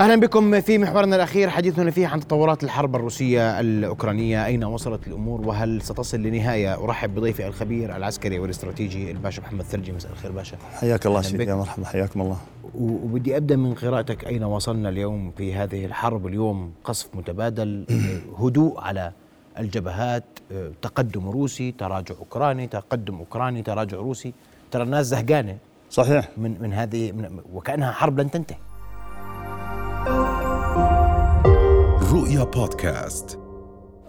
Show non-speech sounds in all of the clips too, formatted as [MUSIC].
أهلا بكم في محورنا الأخير. حديثنا فيه عن تطورات الحرب الروسية الأوكرانية. أين وصلت الأمور؟ وهل ستصل لنهاية؟ أرحب بضيفي الخبير العسكري والاستراتيجي الباشا محمد ثلجي. مساء الخير باشا. حياك الله سيدي يا مرحبا. حياكم الله. وبدي أبدأ من قراءتك. أين وصلنا اليوم في هذه الحرب؟ اليوم قصف متبادل [CLEARS THROAT] هدوء على الجبهات تقدم روسي تراجع أوكراني تقدم أوكراني تراجع روسي. ترى الناس زهقانة صحيح. من من هذه من وكأنها حرب لن تنتهي. رؤيا بودكاست.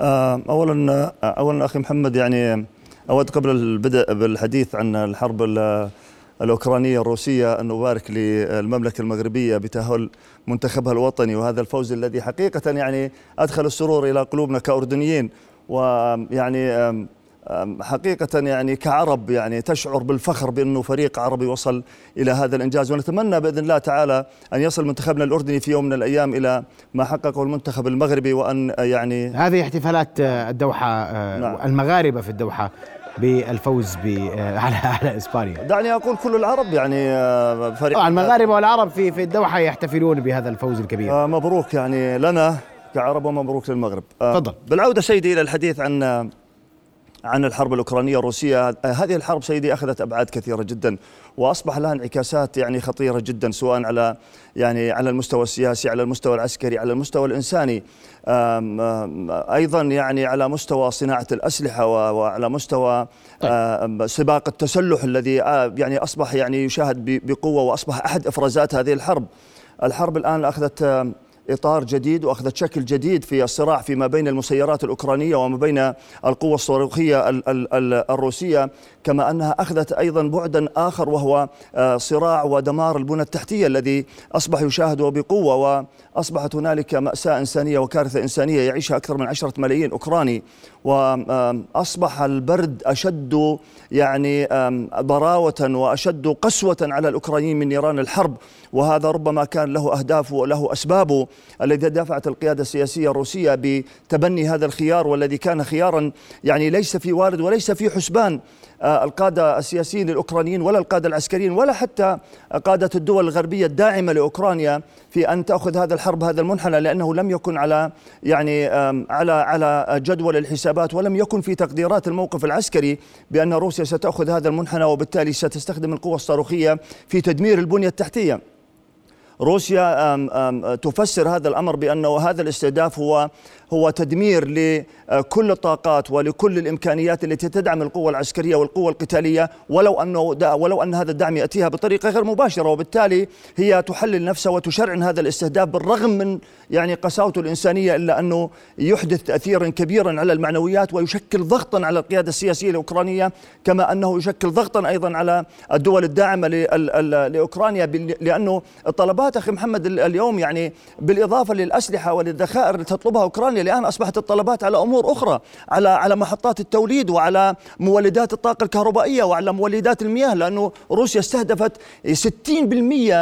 آه، اولا اولا أخي محمد يعني أود قبل البدء بالحديث عن الحرب الأوكرانية الروسية أن نبارك للمملكة المغربية بتأهل منتخبها الوطني وهذا الفوز الذي حقيقة يعني أدخل السرور إلى قلوبنا كأردنيين ويعني حقيقة يعني كعرب يعني تشعر بالفخر بأنه فريق عربي وصل إلى هذا الإنجاز. ونتمنى بإذن الله تعالى أن يصل منتخبنا الأردني في يوم من الأيام إلى ما حققه المنتخب المغربي وأن يعني هذه احتفالات الدوحة نعم. المغاربة في الدوحة بالفوز [LAUGHS] على على إسبانيا. دعني أقول كل العرب يعني فريق المغاربة والعرب في في الدوحة يحتفلون بهذا الفوز الكبير. مبروك يعني لنا كعرب ومبروك للمغرب. تفضل. بالعودة سيدي إلى الحديث عن عن الحرب الأوكرانية الروسية. هذه الحرب سيدي أخذت أبعاد كثيرة جدا وأصبح لها انعكاسات يعني خطيرة جدا سواء على يعني على المستوى السياسي على المستوى العسكري على المستوى الإنساني. آم آم أيضا يعني على مستوى صناعة الأسلحة وعلى مستوى سباق التسلح الذي يعني أصبح يعني يشاهد بقوة وأصبح أحد إفرازات هذه الحرب. الحرب الآن أخذت إطار جديد وأخذت شكل جديد في الصراع فيما بين المسيرات الأوكرانية وما بين القوى الصاروخية الروسية كما أنها أخذت أيضا بعدا آخر وهو صراع ودمار البنى التحتية الذي أصبح يشاهد بقوة وأصبحت هنالك مأساة إنسانية وكارثة إنسانية يعيشها أكثر من عشرة ملايين أوكراني وأصبح البرد أشد يعني ضراوه وأشد قسوة على الأوكرانيين من نيران الحرب وهذا ربما كان له اهدافه وله اسبابه الذي دفعت القيادة السياسية الروسية بتبني هذا الخيار والذي كان خيارا. يعني ليس في وارد وليس في حسبان القادة السياسيين الأوكرانيين ولا القادة العسكريين ولا حتى قادة الدول الغربية الداعمة لأوكرانيا في أن تأخذ هذا الحرب هذا المنحنى لأنه لم يكن على يعني على على جدول الحسابات ولم يكن في تقديرات الموقف العسكري بأن روسيا ستأخذ هذا المنحنى وبالتالي ستستخدم القوى الصاروخية في تدمير البنية التحتية. روسيا تفسر هذا الأمر بانه هذا الاستهداف هو هو تدمير لكل الطاقات ولكل الإمكانيات التي تدعم القوى العسكرية والقوى القتالية ولو أنه ولو أن هذا الدعم يأتيها بطريقة غير مباشرة. وبالتالي هي تحلل نفسها وتشرعن هذا الاستهداف بالرغم من يعني قساوته الإنسانية إلا أنه يحدث تاثيرا كبيرا على المعنويات ويشكل ضغطا على القيادة السياسية الأوكرانية كما أنه يشكل ضغطا أيضا على الدول الداعمة لأوكرانيا لأنه الطلبات أخي محمد اليوم يعني بالإضافة للأسلحة وللذخائر اللي تطلبها أوكرانيا الآن أصبحت الطلبات على أمور أخرى على على محطات التوليد وعلى مولدات الطاقة الكهربائية وعلى مولدات المياه لأنه روسيا استهدفت 60%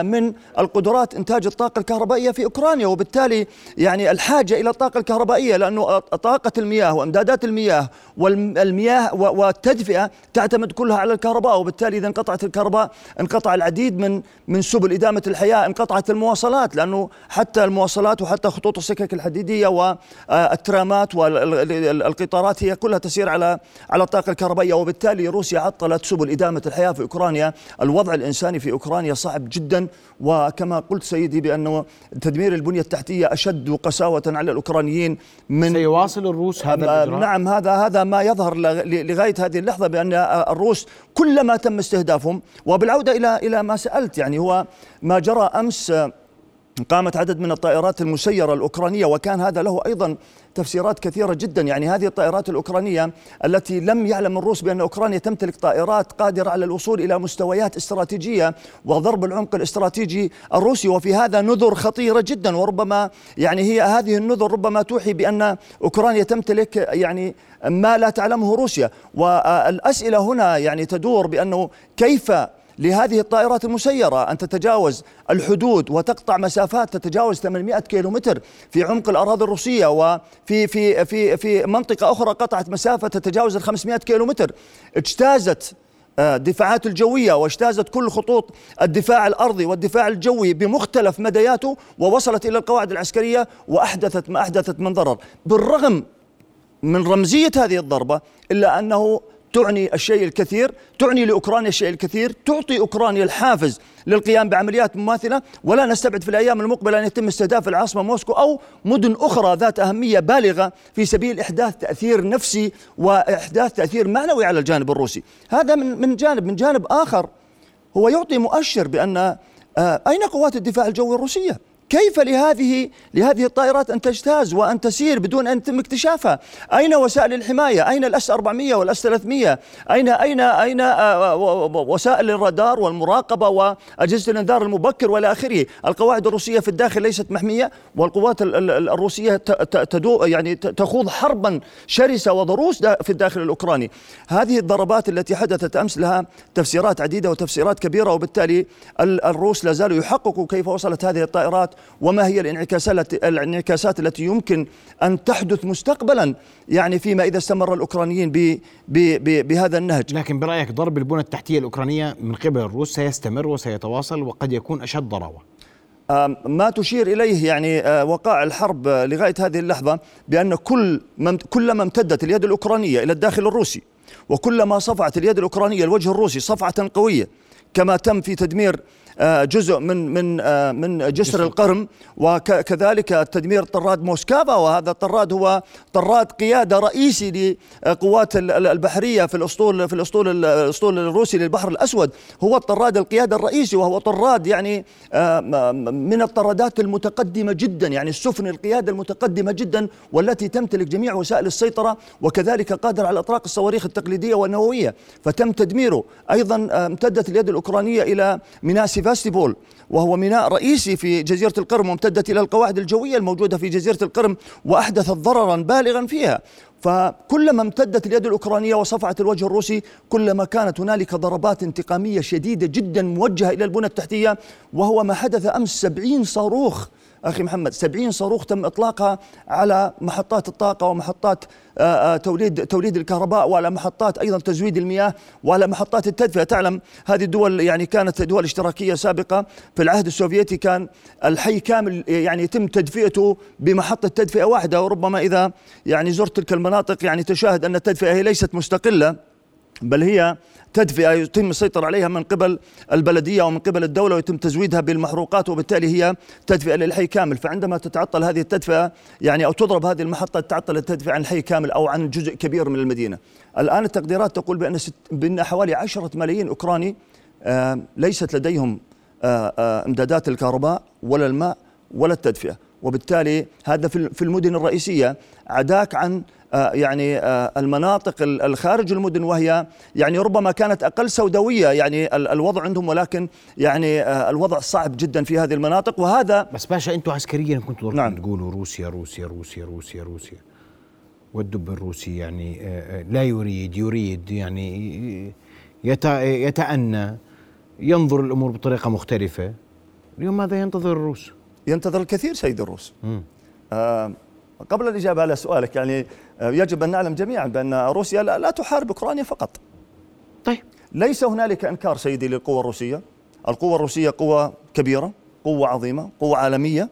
من القدرات إنتاج الطاقة الكهربائية في أوكرانيا وبالتالي يعني الحاجة إلى الطاقة الكهربائية لأنه طاقة المياه وأمدادات المياه والمياه والتدفئة تعتمد كلها على الكهرباء وبالتالي إذا انقطعت الكهرباء انقطع العديد من من سبل إدامة الحياة انقطعت المواصلات لأنه حتى المواصلات وحتى خطوط السكك الحديدية والترامات والقطارات هي كلها تسير على على الطاقة الكهربائية. وبالتالي روسيا عطلت سبل إدامة الحياة في أوكرانيا. الوضع الإنساني في أوكرانيا صعب جدا. وكما قلت سيدي بأنه تدمير البنية التحتية أشد قساوة على الأوكرانيين من سيواصل الروس هذا الإجراء؟ نعم هذا هذا ما يظهر لغاية هذه اللحظة بأن الروس كلما تم استهدافهم وبالعودة إلى إلى ما سألت يعني هو ما جرى أمس قامت عدد من الطائرات المسيرة الأوكرانية وكان هذا له أيضا تفسيرات كثيرة جدا. يعني هذه الطائرات الأوكرانية التي لم يعلم الروس بأن أوكرانيا تمتلك طائرات قادرة على الوصول إلى مستويات استراتيجية وضرب العمق الاستراتيجي الروسي. وفي هذا نذر خطيرة جدا وربما يعني هي هذه النذر ربما توحي بأن أوكرانيا تمتلك يعني ما لا تعلمه روسيا. والأسئلة هنا يعني تدور بأنه كيف لهذه الطائرات المسيرة أن تتجاوز الحدود وتقطع مسافات تتجاوز 800 كيلومتر في عمق الأراضي الروسية وفي في في في منطقة أخرى قطعت مسافة تتجاوز ال 500 كيلومتر. اجتازت آه، الدفاعات الجوية واجتازت كل خطوط الدفاع الأرضي والدفاع الجوي بمختلف مدياته ووصلت إلى القواعد العسكرية وأحدثت ما أحدثت من ضرر. بالرغم من رمزية هذه الضربة إلا أنه تعني الشيء الكثير تعني لأوكرانيا الشيء الكثير تعطي أوكرانيا الحافز للقيام بعمليات مماثلة. ولا نستبعد في الأيام المقبلة أن يتم استهداف العاصمة موسكو أو مدن أخرى ذات أهمية بالغة في سبيل إحداث تأثير نفسي وإحداث تأثير معنوي على الجانب الروسي. هذا من من جانب من جانب آخر هو يعطي مؤشر بأن آه، أين قوات الدفاع الجوي الروسية؟ كيف لهذه لهذه الطائرات أن تجتاز وأن تسير بدون أن يتم اكتشافها؟ أين وسائل الحماية؟ أين الأس 400 والأس 300 اين اين أين آه، وسائل الرادار والمراقبة وأجهزة الإنذار المبكر وإلى آخره؟ القواعد الروسية في الداخل ليست محمية والقوات الروسية تدو يعني تخوض حربا شرسة وضروس في الداخل الأوكراني. هذه الضربات التي حدثت أمس لها تفسيرات عديدة وتفسيرات كبيرة وبالتالي الروس لا زالوا يحققوا كيف وصلت هذه الطائرات وما هي الانعكاسات الانعكاسات التي يمكن أن تحدث مستقبلا يعني فيما إذا استمر الأوكرانيين ب ب بهذا النهج. لكن برأيك ضرب البنى التحتية الأوكرانية من قبل الروس سيستمر وسيتواصل وقد يكون أشد ضراوة؟ ما تشير إليه يعني آه، وقائع الحرب لغاية هذه اللحظة بأن كل كلما امتدت اليد الأوكرانية إلى الداخل الروسي وكلما صفعت اليد الأوكرانية الوجه الروسي صفعة قوية كما تم في تدمير جزء من من آه، من جسر القرم. وكذلك تدمير طراد موسكافا وهذا الطراد هو طراد قيادة رئيسي لقوات البحرية في الاسطول في الأسطول الأسطول الروسي للبحر الأسود. هو الطراد القيادة الرئيسي وهو طراد يعني آه، من الطرادات المتقدمة جدا يعني السفن القيادة المتقدمة جدا والتي تمتلك جميع وسائل السيطرة. وكذلك قادر على اطلاق الصواريخ التقليدية والنووية. فتم تدميره. أيضا امتدت اليد الأوكرانية إلى ميناء سيفاستيبول وهو ميناء رئيسي في جزيرة القرم وامتدت إلى القواعد الجوية الموجودة في جزيرة القرم وأحدثت ضررا بالغا فيها. فكلما امتدت اليد الأوكرانية وصفعت الوجه الروسي كلما كانت هنالك ضربات انتقامية شديدة جدا موجهة إلى البنى التحتية وهو ما حدث أمس سبعين صاروخ أخي محمد. سبعين صاروخ تم إطلاقها على محطات الطاقة ومحطات آه، آه، توليد توليد الكهرباء وعلى محطات أيضا تزويد المياه وعلى محطات التدفئة. تعلم هذه الدول يعني كانت دول اشتراكية سابقة. في العهد السوفيتي كان الحي كامل يعني يتم تدفئته بمحطة تدفئة واحدة. وربما إذا يعني زرت تلك المناطق يعني تشاهد أن التدفئة هي ليست مستقلة بل هي تدفئة يتم السيطرة عليها من قبل البلدية ومن قبل الدولة ويتم تزويدها بالمحروقات وبالتالي هي تدفئة للحي كامل. فعندما تتعطل هذه التدفئة يعني أو تضرب هذه المحطة تعطل التدفئة عن الحي كامل أو عن جزء كبير من المدينة. الآن التقديرات تقول بأن, ست بأن حوالي عشرة ملايين أوكراني آه ليست لديهم آه آه إمدادات الكهرباء ولا الماء ولا التدفئة. وبالتالي هذا في المدن الرئيسية عداك عن يعني آه، المناطق الخارج المدن وهي يعني ربما كانت أقل سوداوية يعني الوضع عندهم ولكن يعني آه، الوضع صعب جدا في هذه المناطق. وهذا بس باشا أنتم عسكريا كنتوا نعم. تقولوا روسيا روسيا روسيا روسيا روسيا. والدب الروسي يعني لا يريد يريد يعني يتأنى ينظر الأمور بطريقة مختلفة. اليوم ماذا ينتظر الروس؟ ينتظر الكثير سيد الروس. آه قبل الإجابة على سؤالك يعني آه، يجب أن نعلم جميعا بأن روسيا لا, لا تحارب أوكرانيا فقط. طيب. ليس هنالك إنكار سيدي للقوة الروسية. القوة الروسية قوة كبيرة قوة عظيمة قوة عالمية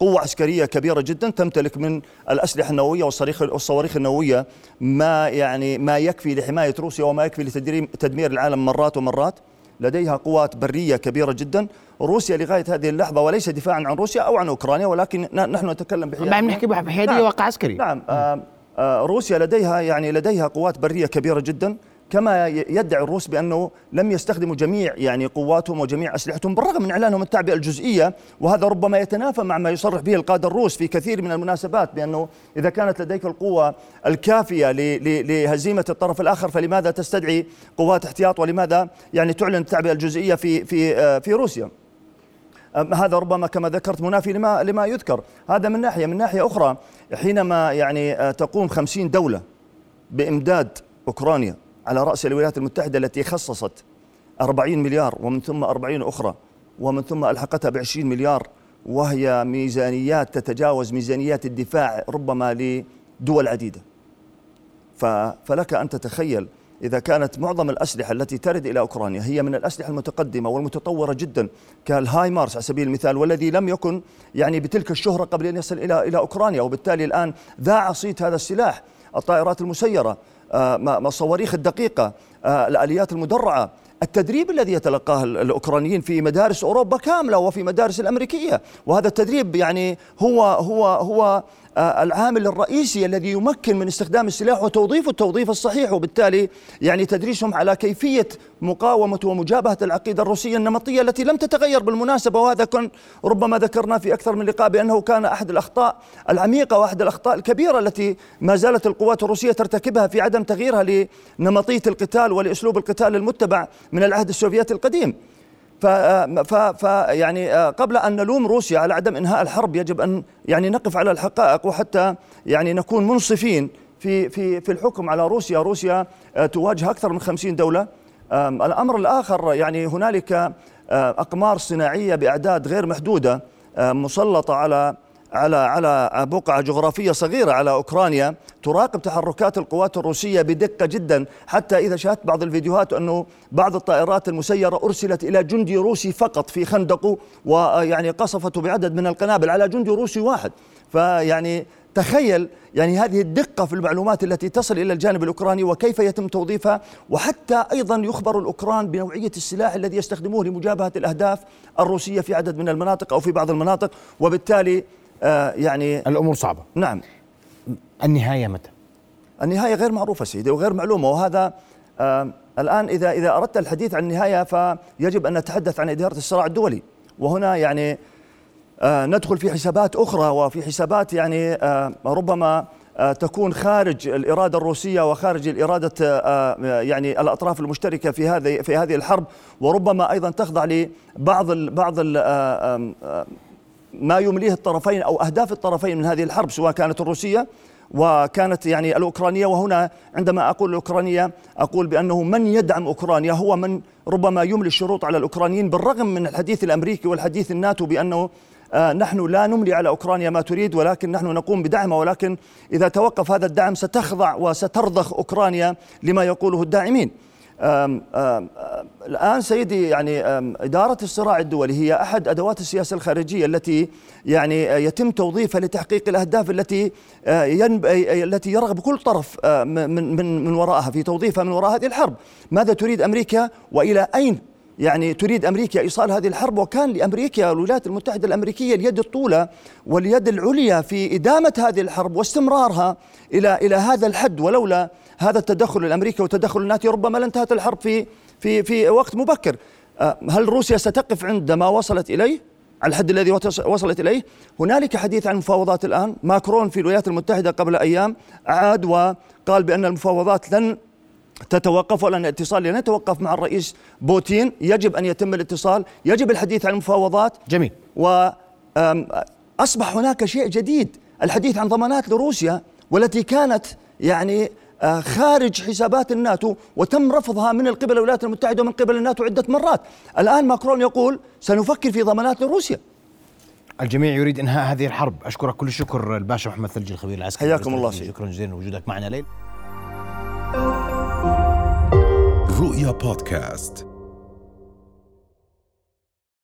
قوة عسكرية كبيرة جدا تمتلك من الأسلحة النووية والصواريخ النووية. ما يعني ما يكفي لحماية روسيا وما يكفي لتدمير العالم مرات ومرات. لديها قوات برية كبيرة جدا. روسيا لغاية هذه اللحظة وليس دفاعا عن روسيا أو عن أوكرانيا ولكن نحن نتكلم بحيادية نعم نحكي بحيادية نعم. واقع عسكري. نعم. آه آه روسيا لديها يعني لديها قوات برية كبيرة جدا. كما يدعي الروس بأنه لم يستخدموا جميع يعني قواتهم وجميع أسلحتهم بالرغم من إعلانهم التعبئة الجزئية وهذا ربما يتنافى مع ما يصرح به القادة الروس في كثير من المناسبات بأنه إذا كانت لديك القوة الكافية لهزيمة الطرف الآخر فلماذا تستدعي قوات احتياط؟ ولماذا يعني تعلن التعبئة الجزئية في في آه، في روسيا؟ هذا ربما كما ذكرت منافي لما لما يذكر. هذا من ناحية. من ناحية أخرى حينما يعني آه، تقوم خمسين دولة بإمداد أوكرانيا على رأس الولايات المتحدة التي خصصت 40 مليار ومن ثم 40 أخرى ومن ثم ألحقتها ب 20 مليار وهي ميزانيات تتجاوز ميزانيات الدفاع ربما لدول عديدة. فلك أن تتخيل إذا كانت معظم الأسلحة التي ترد إلى أوكرانيا هي من الأسلحة المتقدمة والمتطورة جدا كالهاي مارس على سبيل المثال والذي لم يكن يعني بتلك الشهرة قبل أن يصل إلى إلى أوكرانيا وبالتالي الآن ذاع صيت هذا السلاح الطائرات المسيرة. الصواريخ الدقيقة آه، الآليات المدرعة. التدريب الذي يتلقاه الأوكرانيين في مدارس أوروبا كاملة وفي مدارس الأمريكية. وهذا التدريب يعني هو هو هو آه، العامل الرئيسي الذي يمكن من استخدام السلاح وتوظيفه التوظيف الصحيح وبالتالي يعني تدريسهم على كيفية مقاومة ومجابهة العقيدة الروسية النمطية التي لم تتغير بالمناسبة وهذا كن ربما ذكرنا في أكثر من لقاء بأنه كان أحد الأخطاء العميقة وأحد الأخطاء الكبيرة التي ما زالت القوات الروسية ترتكبها في عدم تغييرها لنمطية القتال ولأسلوب القتال المتبع من العهد السوفيتي القديم. ف, ف, يعني آه، قبل أن نلوم روسيا على عدم إنهاء الحرب يجب أن يعني نقف على الحقائق وحتى يعني نكون منصفين في في في الحكم على روسيا، روسيا آه، تواجه أكثر من 50 دولة. الأمر الآخر يعني هنالك آه، أقمار صناعية بأعداد غير محدودة مسلطة على على على بقعة جغرافية صغيرة على أوكرانيا تراقب تحركات القوات الروسية بدقة جدا حتى إذا شاهدت بعض الفيديوهات أنه بعض الطائرات المسيرة أرسلت إلى جندي روسي فقط في خندقه ويعني قصفته بعدد من القنابل على جندي روسي واحد. فيعني تخيل يعني هذه الدقة في المعلومات التي تصل إلى الجانب الأوكراني وكيف يتم توظيفها وحتى أيضا يخبر الأوكران بنوعية السلاح الذي يستخدموه لمجابهة الأهداف الروسية في عدد من المناطق أو في بعض المناطق وبالتالي آه يعني الأمور صعبة. نعم. النهاية متى؟ النهاية غير معروفة سيدي وغير معلومة وهذا آه الآن إذا إذا أردت الحديث عن النهاية فيجب أن نتحدث عن إدارة الصراع الدولي. وهنا يعني آه ندخل في حسابات أخرى وفي حسابات يعني آه ربما آه تكون خارج الإرادة الروسية وخارج الإرادة آه يعني الأطراف المشتركة في هذه في هذه الحرب. وربما أيضا تخضع لبعض بعض آه ما يمليه الطرفين أو أهداف الطرفين من هذه الحرب سواء كانت الروسية وكانت يعني الأوكرانية. وهنا عندما أقول الأوكرانية أقول بأنه من يدعم أوكرانيا؟ هو من ربما يملي الشروط على الأوكرانيين بالرغم من الحديث الأمريكي والحديث الناتو بأنه آه نحن لا نملي على أوكرانيا ما تريد ولكن نحن نقوم بدعمها ولكن إذا توقف هذا الدعم ستخضع وسترضخ أوكرانيا لما يقوله الداعمين. آم آم الآن سيدي يعني إدارة الصراع الدولي هي أحد أدوات السياسة الخارجية التي يعني يتم توظيفها لتحقيق الأهداف التي التي يرغب كل طرف من من من وراءها في توظيفها من وراء هذه الحرب. ماذا تريد أمريكا وإلى أين؟ يعني تريد أمريكا إيصال هذه الحرب؟ وكان لأمريكا الولايات المتحدة الأمريكية اليد الطولى واليد العليا في إدامة هذه الحرب واستمرارها إلى إلى هذا الحد ولولا هذا التدخل الأمريكي وتدخل الناتي ربما لانتهت الحرب في في في وقت مبكر. آه، هل روسيا ستقف عند ما وصلت إليه؟ على الحد الذي وصلت إليه. هنالك حديث عن مفاوضات الآن. ماكرون في الولايات المتحدة قبل أيام عاد وقال بأن المفاوضات لن تتوقف ولا الاتصال لن يتوقف مع الرئيس بوتين. يجب أن يتم الاتصال. يجب الحديث عن المفاوضات. جميل. و أصبح هناك شيء جديد. الحديث عن ضمانات لروسيا والتي كانت يعني خارج حسابات الناتو وتم رفضها من قبل الولايات المتحدة ومن قبل الناتو عدة مرات. الآن ماكرون يقول سنفكر في ضمانات لروسيا. الجميع يريد إنهاء هذه الحرب. أشكرك كل الشكر الباشا محمد ثلجي الخبير العسكري. حياكم الله سيدي شكرا جزيلا لوجودك معنا ليل. رؤيا بودكاست.